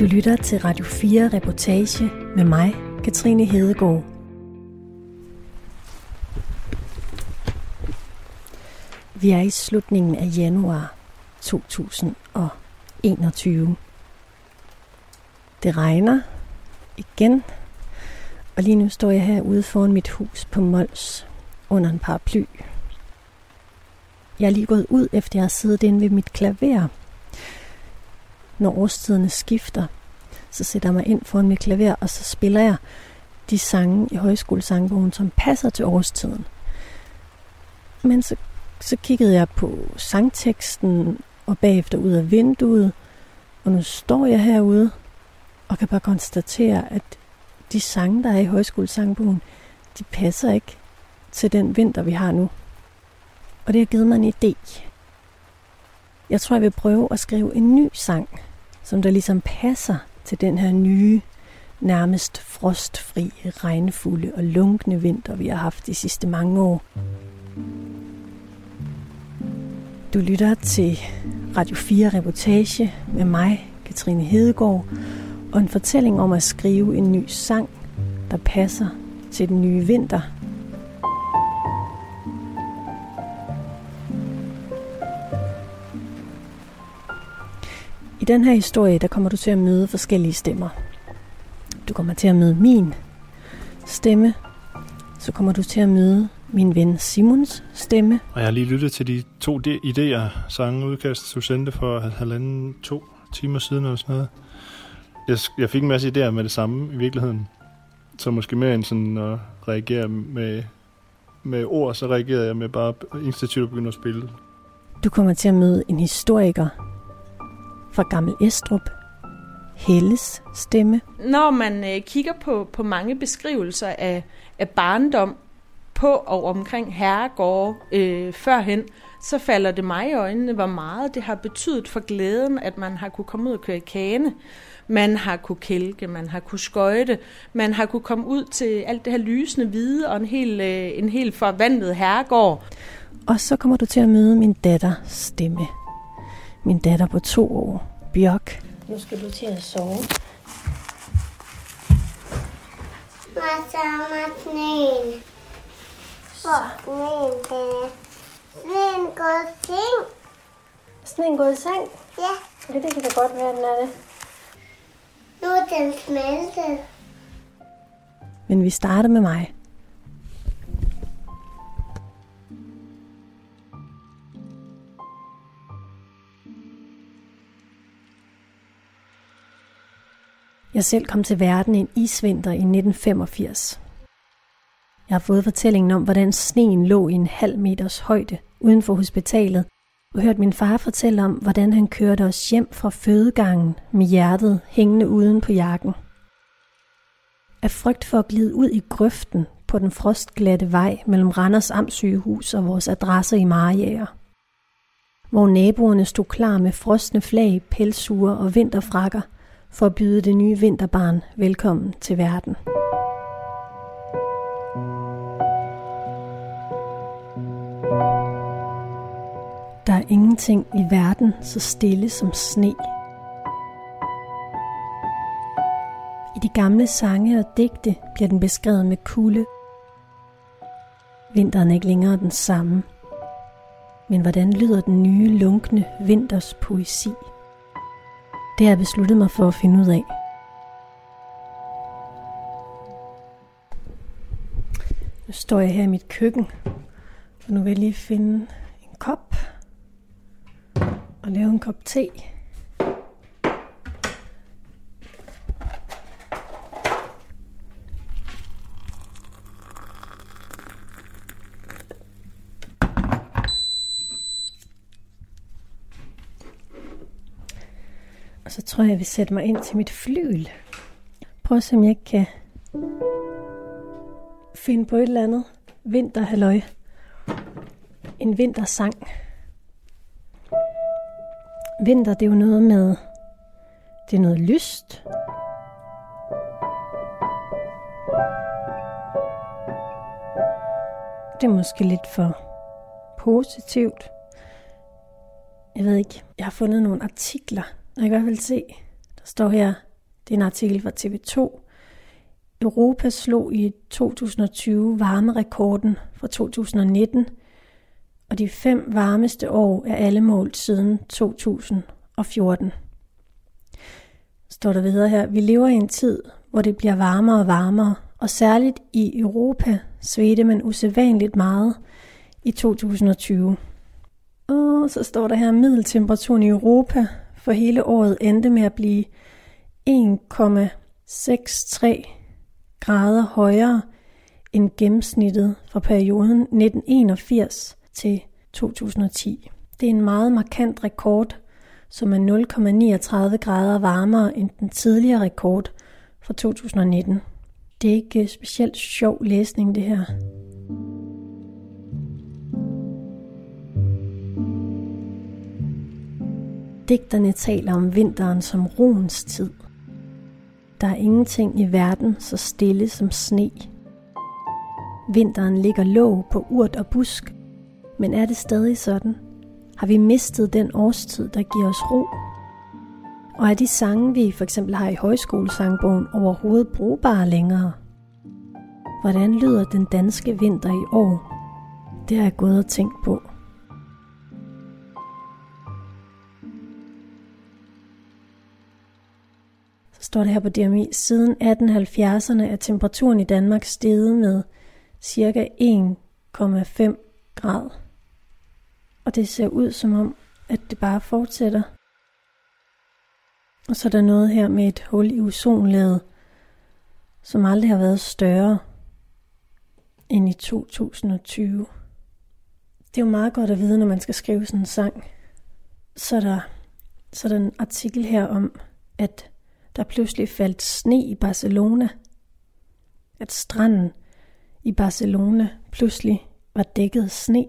Du lytter til Radio 4 Reportage med mig, Katrine Hedegaard. Vi er i slutningen af januar 2021. Det regner igen, og lige nu står jeg herude foran mit hus på Mols under en paraply. Jeg er lige gået ud, efter jeg har siddet inde ved mit klaver. Når årstiderne skifter, så sætter jeg mig ind foran mit klaver, og så spiller jeg de sange i højskolesangbogen, som passer til årstiden. Men så, så kiggede jeg på sangteksten, og bagefter ud af vinduet, og nu står jeg herude, og kan bare konstatere, at de sange, der er i højskolesangbogen, de passer ikke til den vinter, vi har nu. Og det har givet mig en idé. Jeg tror, jeg vil prøve at skrive en ny sang, som der ligesom passer til den her nye, nærmest frostfri, regnfulde og lunkne vinter, vi har haft de sidste mange år. Du lytter til Radio 4 Reportage med mig, Katrine Hedegaard, og en fortælling om at skrive en ny sang, der passer til den nye vinter, I den her historie, der kommer du til at møde forskellige stemmer. Du kommer til at møde min stemme, så kommer du til at møde min ven Simons stemme. Og jeg har lige lyttet til de to idéer, sange udkast, du sendte for halvanden, to timer siden eller sådan noget. Jeg, jeg fik en masse idéer med det samme i virkeligheden. Så måske mere end sådan at reagere med, med ord, så reagerede jeg med bare instinktivt at begynde at spille. Du kommer til at møde en historiker, fra Gammel Estrup. Helles stemme. Når man øh, kigger på, på mange beskrivelser af, af barndom på og omkring herregårde øh, førhen, så falder det mig i øjnene, hvor meget det har betydet for glæden, at man har kunne komme ud og køre i kane. Man har kunne kælke, man har kunne skøjte, man har kunne komme ud til alt det her lysende hvide og en helt, øh, en helt forvandlet herregård. Og så kommer du til at møde min datter stemme min datter på to år, Bjørk. Nu skal du til at sove. Hvad savner sneen? Hvor sneen det Sneen går i seng. Sneen går i seng? Ja. Det, det kan da godt være, den er det. Nu er den smeltet. Men vi starter med mig. Jeg selv kom til verden en isvinter i 1985. Jeg har fået fortællingen om, hvordan sneen lå i en halv meters højde uden for hospitalet, og hørt min far fortælle om, hvordan han kørte os hjem fra fødegangen med hjertet hængende uden på jakken. Af frygt for at glide ud i grøften på den frostglatte vej mellem Randers Amtssygehus og vores adresse i Mariager. Hvor naboerne stod klar med frostne flag, pelsure og vinterfrakker – for at byde det nye vinterbarn velkommen til verden. Der er ingenting i verden så stille som sne. I de gamle sange og digte bliver den beskrevet med kulde. Vinteren er ikke længere den samme. Men hvordan lyder den nye, lunkne vinters poesi? Det har jeg besluttet mig for at finde ud af. Nu står jeg her i mit køkken, og nu vil jeg lige finde en kop og lave en kop te. Tror jeg, jeg vil sætte mig ind til mit flyl. Prøv at se, om jeg ikke kan finde på et eller andet vinterhalløj. En vintersang. Vinter, det er jo noget med... Det er noget lyst. Det er måske lidt for positivt. Jeg ved ikke. Jeg har fundet nogle artikler, jeg kan i hvert fald se, der står her, Det er en artikel fra TV2. Europa slog i 2020 varmerekorden fra 2019, og de fem varmeste år er alle målt siden 2014. Står der videre her, vi lever i en tid, hvor det bliver varmere og varmere, og særligt i Europa svedte man usædvanligt meget i 2020. Og så står der her, middeltemperaturen i Europa for hele året endte med at blive 1,63 grader højere end gennemsnittet fra perioden 1981 til 2010. Det er en meget markant rekord, som er 0,39 grader varmere end den tidligere rekord fra 2019. Det er ikke specielt sjov læsning, det her. Digterne taler om vinteren som roens tid. Der er ingenting i verden så stille som sne. Vinteren ligger låg på urt og busk, men er det stadig sådan? Har vi mistet den årstid, der giver os ro? Og er de sange, vi for eksempel har i højskolesangbogen, overhovedet brugbare længere? Hvordan lyder den danske vinter i år? Det har jeg gået og tænkt på. Står det her på DMI, siden 1870'erne er temperaturen i Danmark steget med cirka 1,5 grad. Og det ser ud som om, at det bare fortsætter. Og så er der noget her med et hul i ozonlaget, som aldrig har været større end i 2020. Det er jo meget godt at vide, når man skal skrive sådan en sang. Så er der, så er der en artikel her om, at der pludselig faldt sne i Barcelona. At stranden i Barcelona pludselig var dækket af sne.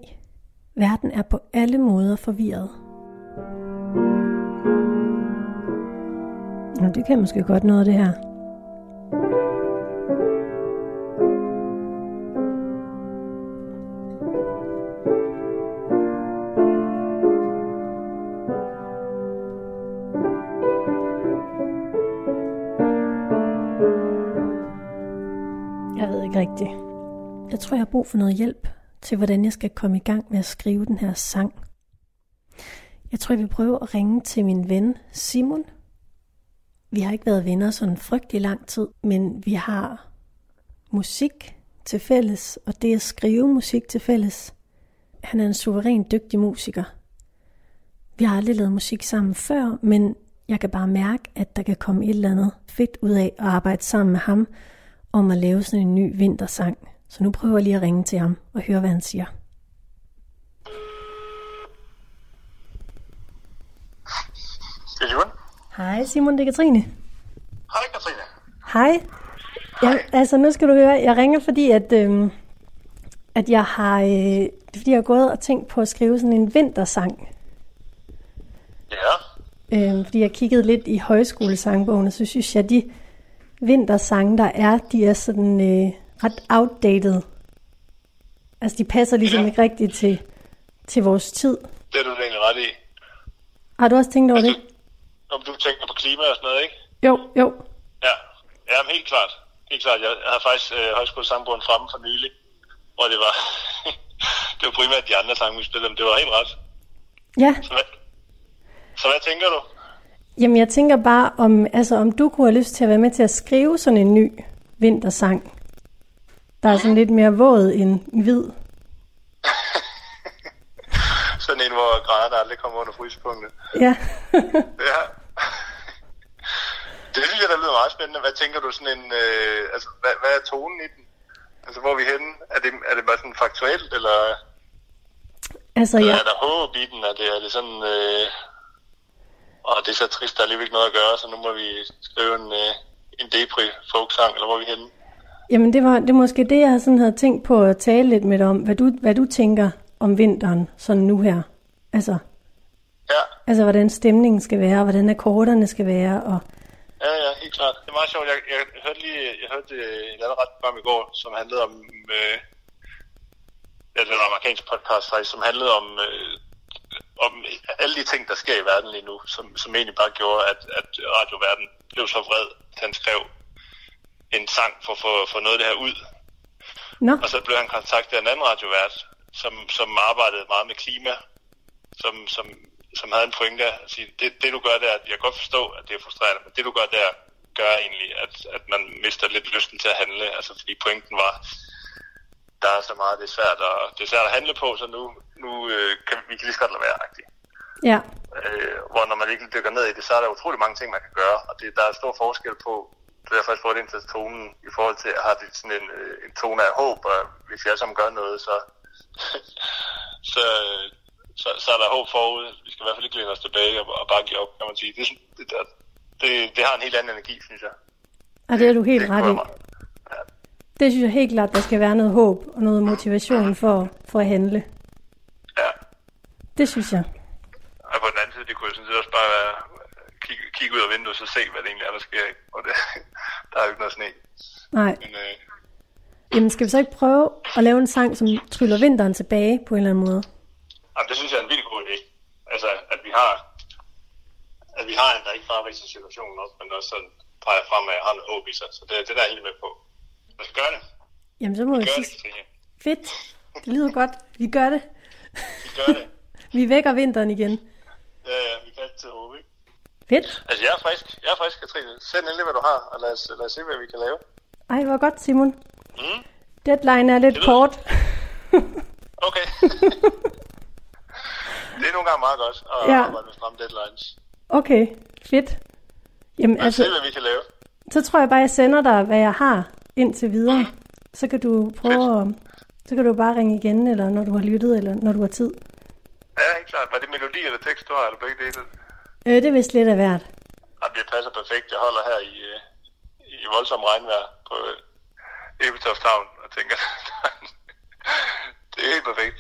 Verden er på alle måder forvirret. Nå, det kan måske godt noget af det her. Brug for noget hjælp til, hvordan jeg skal komme i gang med at skrive den her sang. Jeg tror, jeg vil prøve at ringe til min ven Simon. Vi har ikke været venner sådan frygtelig lang tid, men vi har musik til fælles, og det at skrive musik til fælles. Han er en suveræn dygtig musiker. Vi har aldrig lavet musik sammen før, men jeg kan bare mærke, at der kan komme et eller andet fedt ud af at arbejde sammen med ham om at lave sådan en ny vintersang. Så nu prøver jeg lige at ringe til ham og høre, hvad han siger. Det er Johan. Hej Simon, det er Katrine. Hej, Katrine. Hej. Jeg, altså nu skal du høre, jeg ringer fordi, at, øhm, at jeg har, øh, fordi jeg har gået og tænkt på at skrive sådan en vintersang. Ja, Øhm, fordi jeg kiggede lidt i højskolesangbogen, og så synes jeg, at de vintersange, der er, de er sådan øh, ret outdated. Altså de passer ligesom Ja. ikke rigtigt til, til vores tid. det er du egentlig ret i. Har du også tænkt over det? Altså, om du tænker på klima og sådan noget, ikke? Jo, jo. Ja, ja helt klart. Helt klart. Jeg havde faktisk øh, højskolesangbogen fremme for nylig, hvor det var, det var primært de andre sange, vi spillede, men det var helt ret. Ja, Så hvad, så hvad tænker du? jamen jeg tænker bare, om, altså, om du kunne have lyst til at være med til at skrive sådan en ny vintersang. Der er sådan lidt mere våd end hvid. Sådan en, hvor graderne aldrig kommer under frysepunktet. Ja. Ja. Det synes jeg, der lyder meget spændende. Hvad tænker du sådan en... Øh, altså, hvad, hvad er tonen i den? Altså, hvor er vi henne? Er det, er det bare sådan faktuelt, eller altså, ja. er der håb i den? Er det, er det sådan... Øh, og det er så trist, der er alligevel ikke noget at gøre, så nu må vi skrive en, øh, en depri folksang, eller hvor er vi henne? Jamen det var, det måske det, jeg sådan havde tænkt på at tale lidt med dig om. Hvad du, hvad du tænker om vinteren, sådan nu her. Altså, Ja, altså hvordan stemningen skal være, og hvordan akkorderne skal være. Og, ja, ja, helt klart. Det er meget sjovt. Jeg, jeg hørte lige jeg hørte øh, et andet ret program i går, som handlede om... Øh, var en amerikansk podcast, faktisk, som handlede om, øh, om alle de ting, der sker i verden lige nu, som, som egentlig bare gjorde, at, at radioverden blev så vred, at han skrev en sang for at få for noget af det her ud. Nå, Og så blev han kontaktet af en anden radiovært, som, som arbejdede meget med klima, som, som, som havde en pointe at sige, det, det du gør der, jeg kan godt forstå, at det er frustrerende, men det du gør der, gør egentlig, at, at man mister lidt lysten til at handle. Altså fordi pointen var, der er så meget, det er svært, og det er svært at handle på, så nu, nu øh, kan vi, kan lige så godt lade være, rigtigt. ja. Øh, hvor når man virkelig dykker ned i det, så er der utrolig mange ting, man kan gøre, og det, der er stor forskel på, så jeg faktisk fået ind til tonen i forhold til, at har det sådan en, øh, en tone af håb, og hvis jeg som gør noget, så, så, så, så er der håb forud. Vi skal i hvert fald ikke læne os tilbage og, og bare give op, kan man sige. Det, det, det, det har en helt anden energi, synes jeg. Og det er du helt det ret i. jeg meget- Det synes jeg helt klart, der skal være noget håb og noget motivation for, for at handle. Ja. Det synes jeg. Og på den anden side, det kunne jeg sådan set også bare være, kigge, kigge ud af vinduet og se, hvad det egentlig er, der sker. ikke? Og det, der er jo ikke noget sne. Nej. Men øh, Jamen skal vi så ikke prøve at lave en sang, som tryller vinteren tilbage på en eller anden måde? jamen, det synes jeg er en vildt god idé. Altså, at vi har, at vi har en, der ikke bare viser situationen op, men også sådan peger frem af, at har noget håb i sig. Så det, det der er helt med på. Lad os gøre det. Jamen så må vi det, sige, fedt, det lyder godt, vi gør det. Vi gør det. Vi vækker vinteren igen. Ja, ja, vi kan altid håbe, ikke? Fedt. Altså, jeg er frisk. Jeg er frisk, Katrine. Send endelig, hvad du har, og lad os, lad os se, hvad vi kan lave. Ej, hvor godt, Simon. Mm. Deadline er lidt kort. Okay. det er nogle gange meget godt at Ja. arbejde med stramme deadlines. Okay, fedt. Jamen Lad os se, altså, hvad vi kan lave. så tror jeg bare, jeg sender dig, hvad jeg har indtil videre. Så kan du prøve at, så kan du bare ringe igen, eller når du har lyttet, eller når du har tid. Ja, helt klart. Var det melodi eller tekst, du har, eller begge dele? Øh, det er vist lidt af hvert. Jamen, det passer perfekt. Jeg holder her i, øh, i voldsom regnvejr på øh, Ebeltoft Havn, og tænker, det er helt perfekt.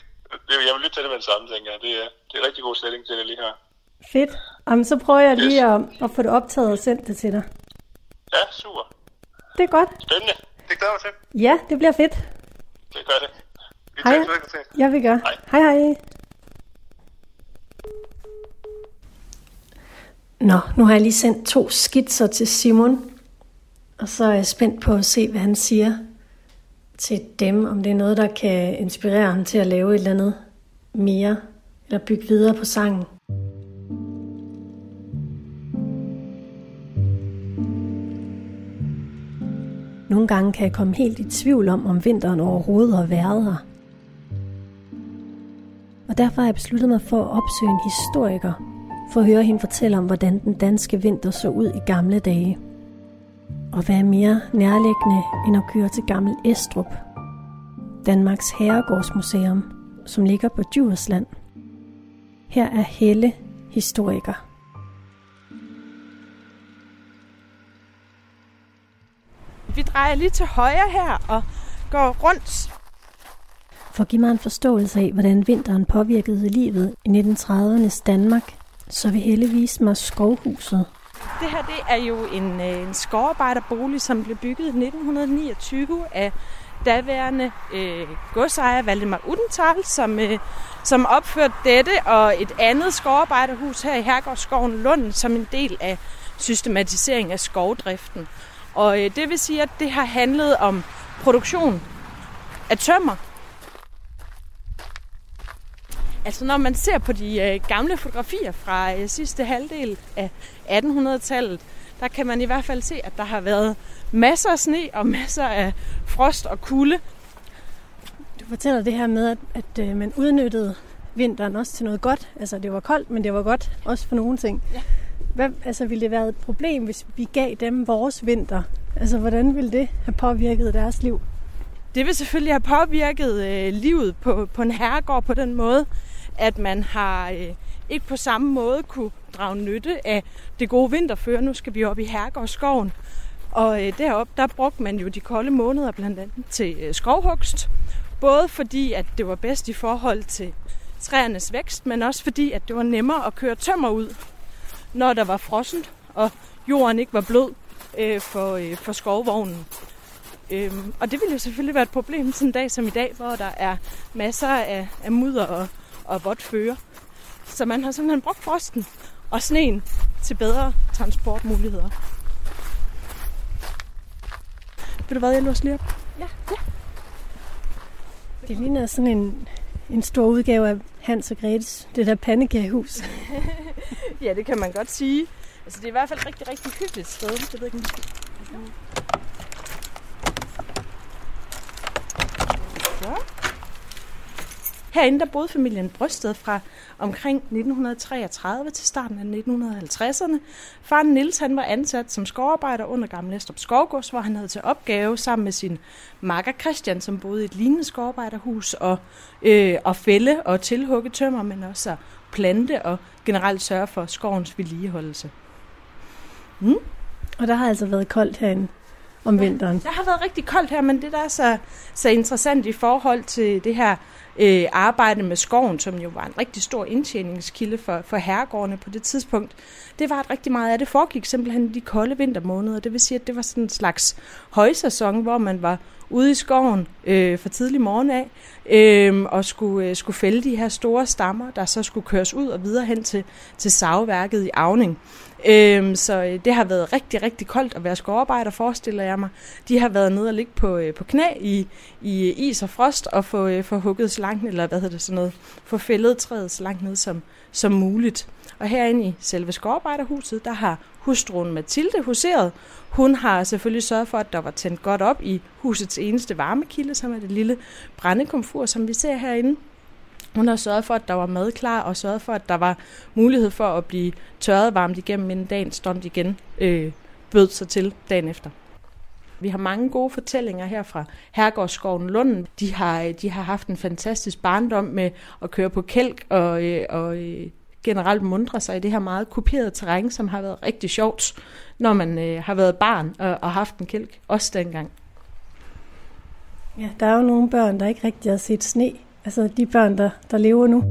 Jeg vil lytte til det med det samme, tænker jeg. Det er, det er en rigtig god stilling til det lige her. Fedt. Jamen, så prøver jeg lige at, at få det optaget og sendt det til dig. Ja, super. Det er godt. Spændende. Det glæder mig til. Ja, det bliver fedt. Det gør det. Vi Hej. tager Katrine. Ja, vi gør. Hej. Hej, hej. Nå, nu har jeg lige sendt to skitser til Simon. Og så er jeg spændt på at se, hvad han siger til dem. Om det er noget, der kan inspirere ham til at lave et eller andet mere. Eller bygge videre på sangen. Nogle gange kan jeg komme helt i tvivl om, om vinteren overhovedet har været her. Og derfor har jeg besluttet mig for at opsøge en historiker, for at høre hende fortælle om, hvordan den danske vinter så ud i gamle dage. Og hvad er mere nærliggende end at køre til Gammel Estrup, Danmarks Herregårdsmuseum, som ligger på Djursland. Her er Helle historiker. Vi drejer lige til højre her og går rundt. For at give mig en forståelse af, hvordan vinteren påvirkede livet i 1930'ernes Danmark, så vil Helle vise mig skovhuset, Det her det er jo en, øh, en skovarbejderbolig, som blev bygget i 1929 af daværende øh, godsejer Valdemar Udental, som, øh, som opførte dette og et andet skovarbejderhus her i Herregårdsskoven Lund som en del af systematisering af skovdriften. Og øh, det vil sige, at det har handlet om produktion af tømmer. Altså når man ser på de øh, gamle fotografier fra øh, sidste halvdel af 1800-tallet, der kan man i hvert fald se, at der har været masser af sne og masser af frost og kulde. Du fortæller det her med, at, at øh, man udnyttede vinteren også til noget godt. Altså, det var koldt, men det var godt også for nogle ting. Ja. Hvad, altså, ville det være et problem, hvis vi gav dem vores vinter? Altså, hvordan ville det have påvirket deres liv? Det vil selvfølgelig have påvirket øh, livet på, på en herregård på den måde, at man har øh, ikke på samme måde kunne drage nytte af det gode vinterføre. Nu skal vi op i herregårdsskoven. Og øh, deroppe, der brugte man jo de kolde måneder blandt andet til øh, skovhugst. Både fordi, at det var bedst i forhold til træernes vækst, men også fordi, at det var nemmere at køre tømmer ud, når der var frossent, og jorden ikke var blød øh, for, øh, for skovvognen. Øhm, og det ville jo selvfølgelig være et problem sådan en dag som i dag, hvor der er masser af, af mudder og, og vådt føre. Så man har simpelthen brugt frosten og sneen til bedre transportmuligheder. Ved du hvad, jeg låser lige op? Ja. ja. Det ligner sådan en, en stor udgave af Hans og Gretes, det der pandekagehus. ja, det kan man godt sige. Altså, det er i hvert fald et rigtig, rigtig hyggeligt sted. Det ved ikke, Så. Herinde der boede familien Brysted fra omkring 1933 til starten af 1950'erne. Faren Nils han var ansat som skovarbejder under Gamle Næstrup Skovgårds, hvor han havde til opgave sammen med sin makker Christian, som boede i et lignende skovarbejderhus, og, øh, og fælde og tilhugge tømmer, men også at plante og generelt sørge for skovens vedligeholdelse. Mm. Og der har altså været koldt herinde om ja, vinteren. Det har været rigtig koldt her, men det der er så, så interessant i forhold til det her øh, arbejde med skoven, som jo var en rigtig stor indtjeningskilde for, for herregårdene på det tidspunkt, det var, at rigtig meget af det foregik simpelthen de kolde vintermåneder. Det vil sige, at det var sådan en slags højsæson, hvor man var ude i skoven øh, for tidlig morgen af, øh, og skulle, øh, skulle fælde de her store stammer, der så skulle køres ud og videre hen til, til savværket i Avning. Øhm, så øh, det har været rigtig, rigtig koldt at være skovarbejder, forestiller jeg mig. De har været nede og ligge på, øh, på knæ i, i øh, is og frost og få, øh, få hugget så langt, eller hvad hedder det sådan noget, få fældet træet så langt ned som, som muligt. Og herinde i selve skovarbejderhuset, der har hustruen Mathilde huseret. Hun har selvfølgelig sørget for, at der var tændt godt op i husets eneste varmekilde, som er det lille brændekomfur, som vi ser herinde. Hun har sørget for, at der var mad klar, og sørget for, at der var mulighed for at blive tørret varmt igennem, inden dagen stormt igen øh, bød sig til dagen efter. Vi har mange gode fortællinger her fra Herregårdsskoven Lunden. De har, øh, de har haft en fantastisk barndom med at køre på kælk og, øh, og øh, generelt mundre sig i det her meget kuperede terræn, som har været rigtig sjovt, når man øh, har været barn og, og haft en kælk, også dengang. Ja, der er jo nogle børn, der ikke rigtig har set sne. Altså de børn, der, der lever nu.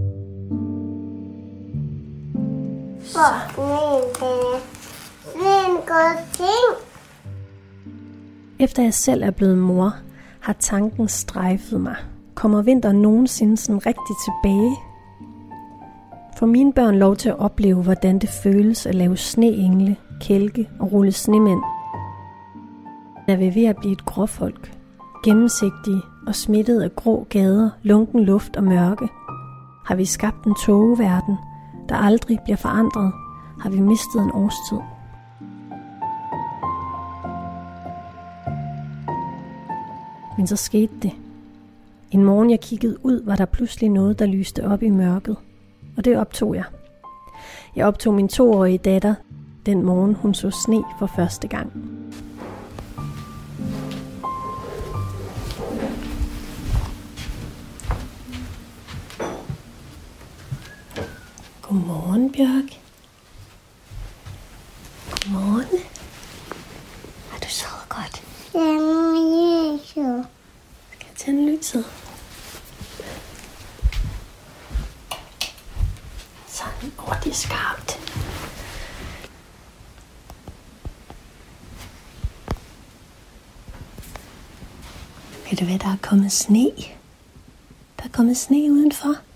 For en god ting. Efter jeg selv er blevet mor, har tanken strejfet mig. Kommer vinteren nogensinde sådan rigtig tilbage? For mine børn lov til at opleve, hvordan det føles at lave sneengle, kælke og rulle snemænd. Jeg vil ved at blive et gråfolk. Gennemsigtige og smittet af grå gader, lunken luft og mørke. Har vi skabt en togeverden, der aldrig bliver forandret, har vi mistet en årstid. Men så skete det. En morgen jeg kiggede ud, var der pludselig noget, der lyste op i mørket. Og det optog jeg. Jeg optog min toårige datter den morgen, hun så sne for første gang. Godmorgen, Bjørk. Godmorgen. Har du sovet godt? Jamen, Jesus. Skal jeg tænde lyset? Sådan, åh, det er skarpt. Ved du hvad, der er kommet sne? Der er kommet sne udenfor.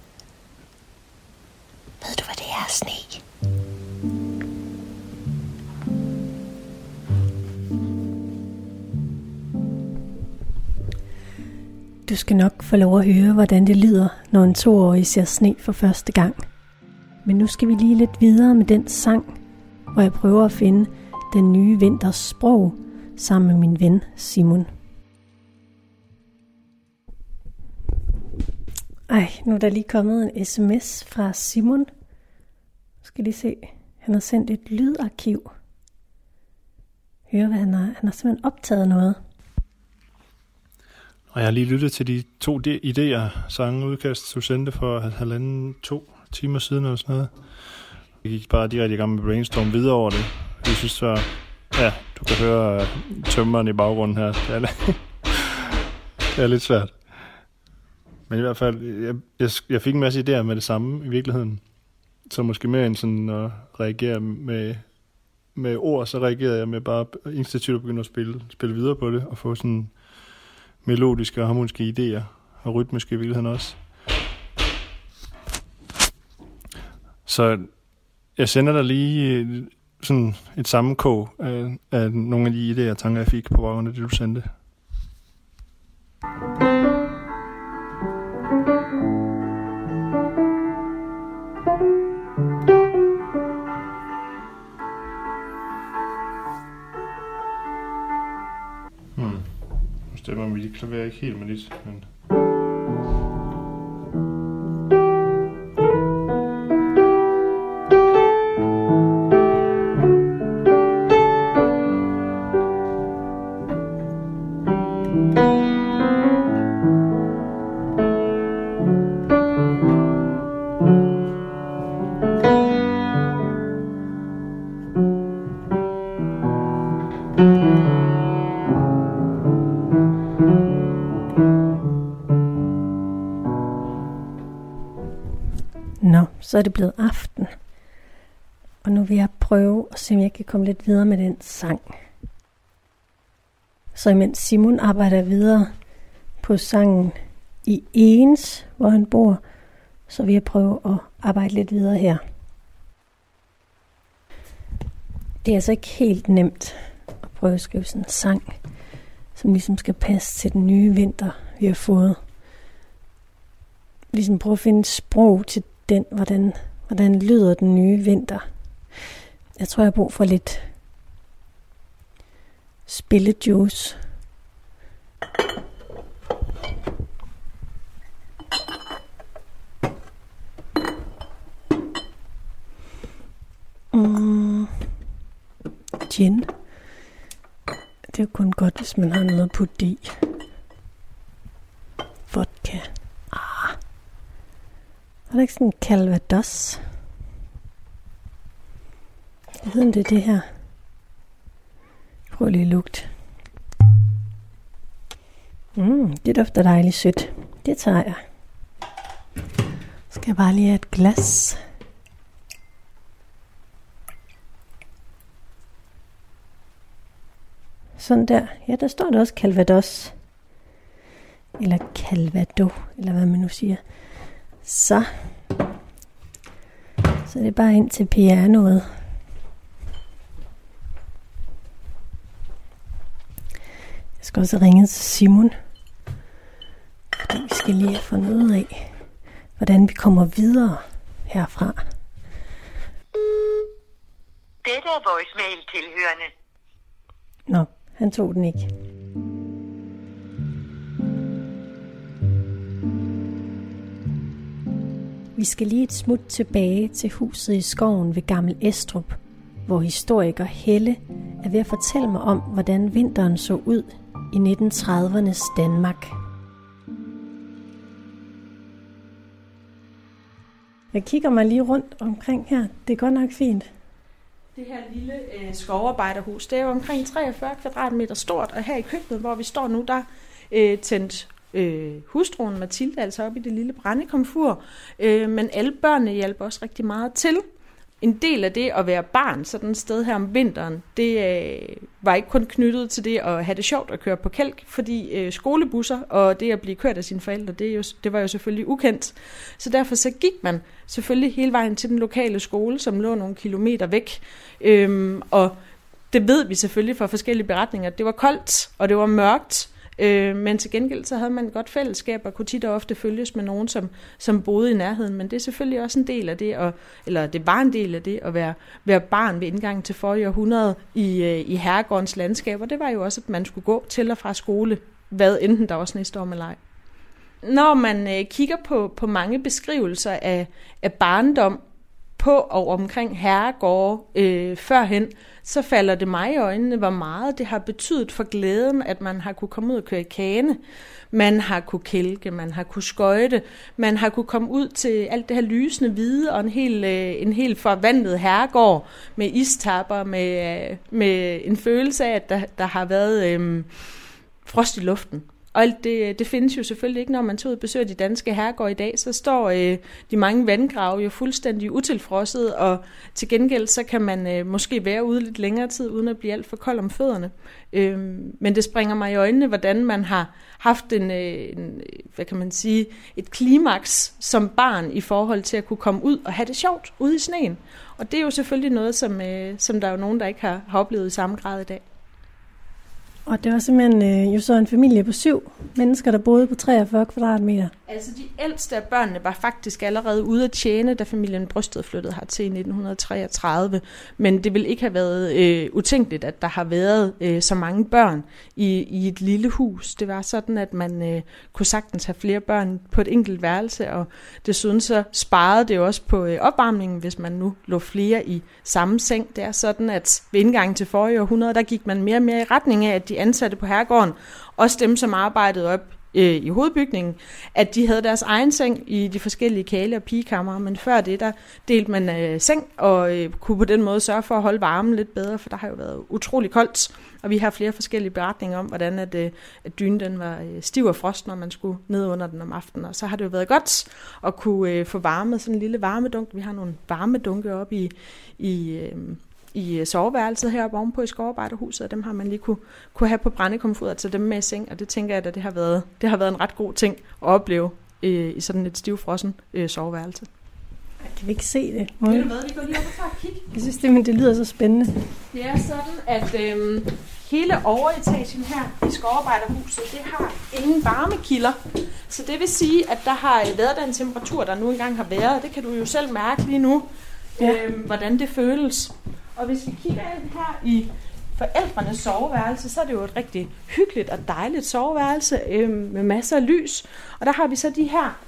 Ved du, hvad det er, sne? Du skal nok få lov at høre, hvordan det lyder, når en toårig ser sne for første gang. Men nu skal vi lige lidt videre med den sang, hvor jeg prøver at finde den nye vinters sprog sammen med min ven Simon. Ej, nu er der lige kommet en sms fra Simon. Skal lige se. Han har sendt et lydarkiv. Hør, hvad han har. Han har simpelthen optaget noget. Og jeg har lige lyttet til de to idéer, sangudkast, du sendte for halvanden, to timer siden eller sådan noget. Jeg gik bare direkte i gang med brainstorm videre over det. Jeg synes, så, ja, du kan høre uh, tømmeren i baggrunden her. Det er, lidt, det er lidt svært. Men i hvert fald, jeg, jeg, jeg fik en masse idéer med det samme i virkeligheden. Så måske mere end sådan at reagere med, med ord, så reagerede jeg med bare instinktivt at begynde at spille, spille videre på det, og få sådan melodiske og harmoniske idéer, og rytmiske i virkeligheden også. Så jeg sender dig lige øh, sådan et sammenkog af, af nogle af de idéer og tanker, jeg fik på baggrund af det, du sendte. Hmm. Stemmer mit klaver ikke helt med dit, men... så er det blevet aften. Og nu vil jeg prøve at se, om jeg kan komme lidt videre med den sang. Så imens Simon arbejder videre på sangen i Ens, hvor han bor, så vil jeg prøve at arbejde lidt videre her. Det er altså ikke helt nemt at prøve at skrive sådan en sang, som ligesom skal passe til den nye vinter, vi har fået. Ligesom prøve at finde sprog til den, hvordan, hvordan lyder den nye vinter. Jeg tror, jeg har brug for lidt spillejuice. Mm. Gin. Det er jo kun godt, hvis man har noget at putte i. Vodka. Ah. Der ikke sådan en calvados? Jeg ved, om det er det her. Prøv lige lugt. Mm, det dufter dejligt sødt. Det tager jeg. Skal jeg bare lige have et glas. Sådan der. Ja, der står der også Calvados. Eller Calvado, eller hvad man nu siger. Så. Så det er bare ind til pianoet. Jeg skal også ringe til Simon. Fordi vi skal lige fundet ud af, hvordan vi kommer videre herfra. Dette er voicemail tilhørende. Nå, han tog den ikke. Vi skal lige et smut tilbage til huset i skoven ved Gammel Estrup, hvor historiker Helle er ved at fortælle mig om, hvordan vinteren så ud i 1930'ernes Danmark. Jeg kigger mig lige rundt omkring her. Det er godt nok fint. Det her lille øh, skovarbejderhus, det er jo omkring 43 kvadratmeter stort, og her i køkkenet, hvor vi står nu, der øh, tændt øh, hustruen Mathilde altså op i det lille brændekomfur, øh, men alle børnene hjalp også rigtig meget til. En del af det at være barn sådan et sted her om vinteren, det øh, var ikke kun knyttet til det at have det sjovt at køre på kælk, fordi øh, skolebusser og det at blive kørt af sine forældre, det, er jo, det var jo selvfølgelig ukendt. Så derfor så gik man selvfølgelig hele vejen til den lokale skole, som lå nogle kilometer væk. Øhm, og det ved vi selvfølgelig fra forskellige beretninger. Det var koldt, og det var mørkt, Øh, men til gengæld så havde man et godt fællesskab og kunne tit og ofte følges med nogen, som, som boede i nærheden. Men det er selvfølgelig også en del af det, at, eller det var en del af det at være, være barn ved indgangen til forrige århundrede i, øh, i herregårdens landskab. Og det var jo også, at man skulle gå til og fra skole, hvad enten der var snestorm eller ej. Når man øh, kigger på, på mange beskrivelser af, af barndom på og omkring herregårde øh, førhen, så falder det mig i øjnene, hvor meget det har betydet for glæden, at man har kunne komme ud og køre i kane, man har kunne kælke, man har kunne skøjte, man har kunne komme ud til alt det her lysende hvide og en helt, øh, en helt forvandlet herregård med istapper, med, øh, med en følelse af, at der, der har været øh, frost i luften og alt det, øh, det findes jo selvfølgelig ikke, når man tager ud og besøger de danske herregårde i dag. Så står øh, de mange vandgrave jo fuldstændig utilfrosset, og til gengæld så kan man øh, måske være ude lidt længere tid, uden at blive alt for kold om fødderne. Øh, men det springer mig i øjnene, hvordan man har haft en, øh, en, hvad kan man sige, et klimaks som barn i forhold til at kunne komme ud og have det sjovt ude i sneen. Og det er jo selvfølgelig noget, som, øh, som der er jo nogen, der ikke har, har oplevet i samme grad i dag. Og det var simpelthen øh, jo så en familie på syv mennesker, der boede på 43 kvadratmeter. Altså de ældste af børnene var faktisk allerede ude at tjene, da familien Brysted flyttede her til i 1933. Men det vil ikke have været øh, utænkeligt, at der har været øh, så mange børn i, i et lille hus. Det var sådan, at man øh, kunne sagtens have flere børn på et enkelt værelse, og desuden så sparede det også på øh, opvarmningen, hvis man nu lå flere i samme seng. Det er sådan, at ved indgangen til forrige århundrede, der gik man mere og mere i retning af, at de ansatte på herregården, også dem, som arbejdede op øh, i hovedbygningen, at de havde deres egen seng i de forskellige kale- og pigekammer, men før det, der delte man øh, seng, og øh, kunne på den måde sørge for at holde varmen lidt bedre, for der har jo været utrolig koldt, og vi har flere forskellige beretninger om, hvordan at, øh, at dynen den var øh, stiv af frost, når man skulle ned under den om aftenen, og så har det jo været godt at kunne øh, få varmet sådan en lille varmedunk. Vi har nogle varmedunke op i, i øh, i øh, soveværelset heroppe ovenpå i skovarbejderhuset, og dem har man lige kunne, kunne have på brændekomfur, altså dem med i seng, og det tænker jeg, at det har været, det har været en ret god ting at opleve øh, i sådan et stivfrossen øh, soveværelse. Kan vi ikke se det? Ved du hvad, vi går lige op og tager et kig. Jeg synes, det, men det lyder så spændende. Det er sådan, at øh, hele overetagen her i skovarbejderhuset, det har ingen varmekilder. Så det vil sige, at der har været den temperatur, der nu engang har været. Det kan du jo selv mærke lige nu, Ja. øh, hvordan det føles. Og hvis vi kigger ind her i forældrenes soveværelse, så er det jo et rigtig hyggeligt og dejligt soveværelse øh, med masser af lys. Og der har vi så de her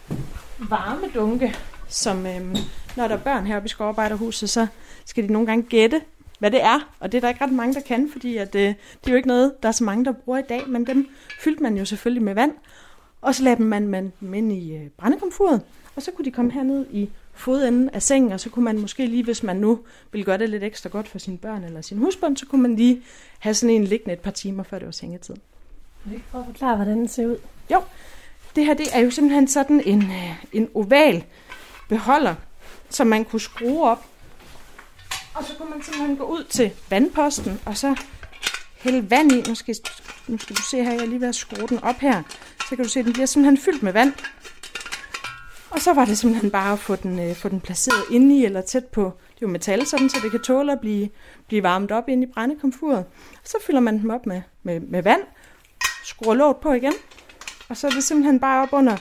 varmedunke, som øh, når der er børn heroppe i skovarbejderhuset, så skal de nogle gange gætte, hvad det er. Og det er der ikke ret mange, der kan, fordi at, øh, det er jo ikke noget, der er så mange, der bruger i dag. Men dem fyldte man jo selvfølgelig med vand. Og så lagde man, man dem ind i øh, brændekomfuret. Og så kunne de komme herned i fodenden af sengen, og så kunne man måske lige, hvis man nu ville gøre det lidt ekstra godt for sine børn eller sin husbund, så kunne man lige have sådan en liggende et par timer, før det var sengetid. Kan ikke prøve at forklare, hvordan den ser ud? Jo, det her det er jo simpelthen sådan en, øh, en oval beholder, som man kunne skrue op. Og så kunne man simpelthen gå ud til vandposten, og så hælde vand i. Nu skal, nu skal du se her, jeg er lige ved at skrue den op her. Så kan du se, at den bliver simpelthen fyldt med vand. Og så var det simpelthen bare at få den, øh, få den placeret inde i eller tæt på, det er jo metal, sådan, så det kan tåle at blive, blive varmet op inde i brændekomfuret. Så fylder man dem op med, med, med vand, skruer låget på igen, og så er det simpelthen bare op under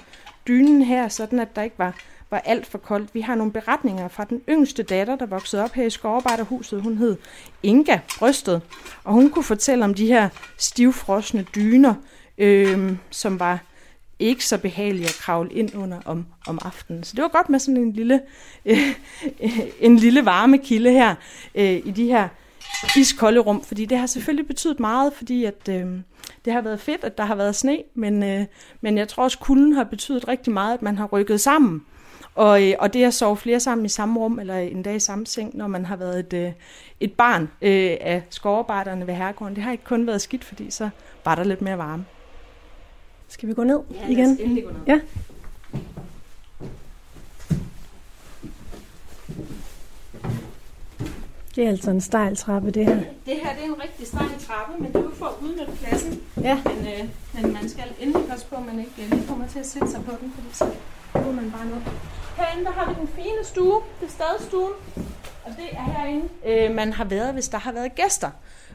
dynen her, sådan at der ikke var, var alt for koldt. Vi har nogle beretninger fra den yngste datter, der voksede op her i skovarbejderhuset. Hun hed Inga Brysted, og hun kunne fortælle om de her stivfrosne dyner, øh, som var ikke så behagelige at kravle ind under om, om aftenen. Så det var godt med sådan en lille, øh, en lille varme kilde her øh, i de her iskolde rum, fordi det har selvfølgelig betydet meget, fordi at øh, det har været fedt, at der har været sne, men, øh, men jeg tror også, kulden har betydet rigtig meget, at man har rykket sammen. Og, øh, og det at sove flere sammen i samme rum, eller en dag i samme seng, når man har været et, øh, et barn øh, af skovarbejderne ved herregården, det har ikke kun været skidt, fordi så var der lidt mere varme. Skal vi gå ned igen? gå ned. Ja. Det er altså en stejl trappe, det her. Det her det er en rigtig stejl trappe, men det er jo for at udnytte pladsen. Ja. Men, øh, men man skal endelig passe på, at man ikke øh, lige kommer til at sætte sig på den, fordi så går man bare ned. Herinde der har vi den fine stue, det er stadstuen. Og det er herinde, øh, man har været, hvis der har været gæster.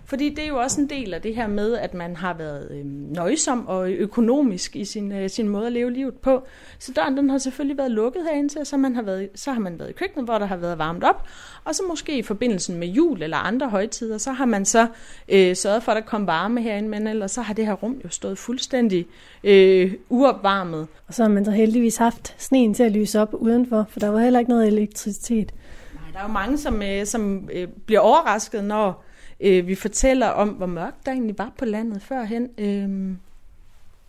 Fordi det er jo også en del af det her med, at man har været øh, nøjsom og økonomisk i sin, øh, sin måde at leve livet på. Så døren den har selvfølgelig været lukket herinde til, så, man har været, så har man været i køkkenet, hvor der har været varmt op. Og så måske i forbindelsen med jul eller andre højtider, så har man så øh, sørget for, at der kom varme herinde, men ellers så har det her rum jo stået fuldstændig øh, uopvarmet. Og så har man så heldigvis haft sneen til at lyse op udenfor, for der var heller ikke noget elektricitet. Nej, der er jo mange, som, øh, som øh, bliver overrasket, når øh, vi fortæller om, hvor mørkt der egentlig var på landet førhen. Øh,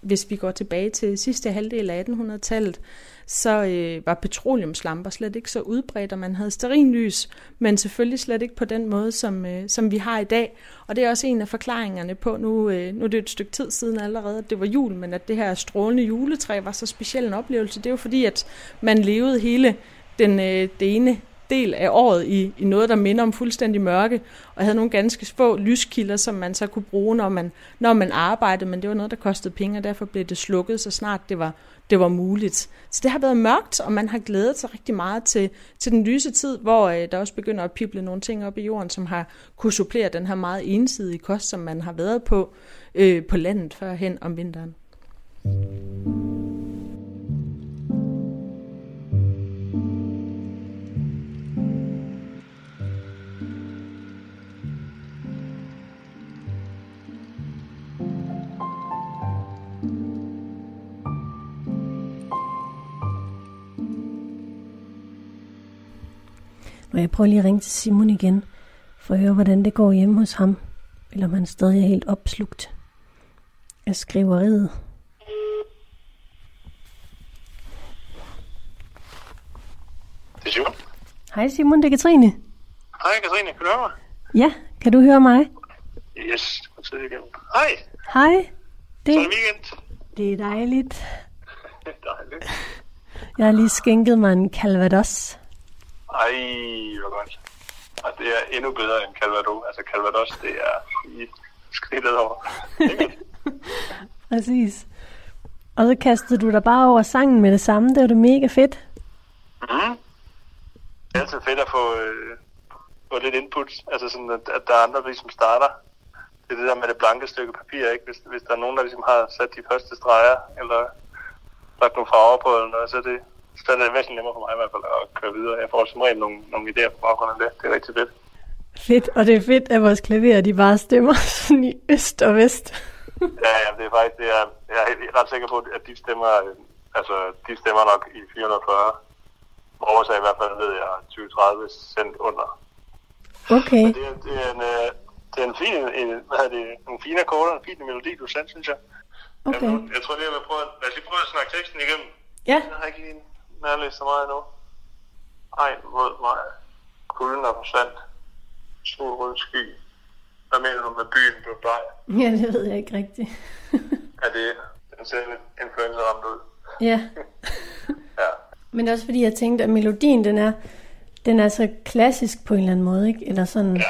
hvis vi går tilbage til sidste halvdel af 1800-tallet, så øh, var petroleumslamper slet ikke så udbredt, og man havde sterinlys, men selvfølgelig slet ikke på den måde, som, øh, som vi har i dag. Og det er også en af forklaringerne på, nu, øh, nu er det et stykke tid siden allerede, at det var jul, men at det her strålende juletræ var så speciel en oplevelse. Det er jo fordi, at man levede hele den, øh, det ene del af året i, i noget, der minder om fuldstændig mørke, og havde nogle ganske få lyskilder, som man så kunne bruge, når man, når man arbejdede, men det var noget, der kostede penge, og derfor blev det slukket, så snart det var, det var muligt. Så det har været mørkt, og man har glædet sig rigtig meget til, til den lyse tid, hvor øh, der også begynder at pible nogle ting op i jorden, som har kunne supplere den her meget ensidige kost, som man har været på øh, på landet førhen om vinteren. Og jeg prøver lige at ringe til Simon igen, for at høre, hvordan det går hjemme hos ham. Eller om han stadig er helt opslugt af skriveriet. Det er Simon. Hej Simon, det er Katrine. Hej Katrine, kan du høre mig? Ja, kan du høre mig? Yes, sidder igennem. Hej, Hej. Det, så er det weekend. det er dejligt. Dejligt. Jeg har lige skænket mig en calvados. Ej, hvor godt. Og det er endnu bedre end Calvados. Altså Calvados, det er i skridtet over. Præcis. Og så kastede du dig bare over sangen med det samme. Det var da mega fedt. mm. Det er altid fedt at få, øh, få lidt input. Altså sådan, at, at der er andre, der ligesom starter. Det er det der med det blanke stykke papir, ikke? Hvis, hvis der er nogen, der ligesom har sat de første streger, eller lagt nogle farver på, eller noget, så er det, så er det væsentligt nemmere for mig i hvert fald at køre videre. Jeg får som regel nogle, nogle idéer på baggrund af det. Det er rigtig fedt. Fedt, og det er fedt, at vores klaver, de bare stemmer sådan i øst og vest. Ja, ja, det er faktisk, det er, jeg er ret sikker på, at de stemmer, øh, altså, de stemmer nok i 440. Vores er i hvert fald, ved jeg, 20-30 cent under. Okay, Men det er, det er en, øh, det er en fin, en, hvad hedder det, en fin akkord og en fin melodi, du sendte, synes jeg. okay. Jeg, jeg tror lige, jeg vil prøve, lad os lige prøve at snakke teksten igennem. Ja, Jeg har ikke lige nærlæst så meget endnu. Ej, mod mig. Kulden er forsvandt. Sol rød sky. Hvad mener du med byen blev bleg? ja det ved jeg ikke rigtigt. Er det den ser lidt influencer ramt ud? ja, Ja. men det er også fordi, jeg tænkte, at melodien, den er, den er så klassisk på en eller anden måde, ikke? Eller sådan, Ja.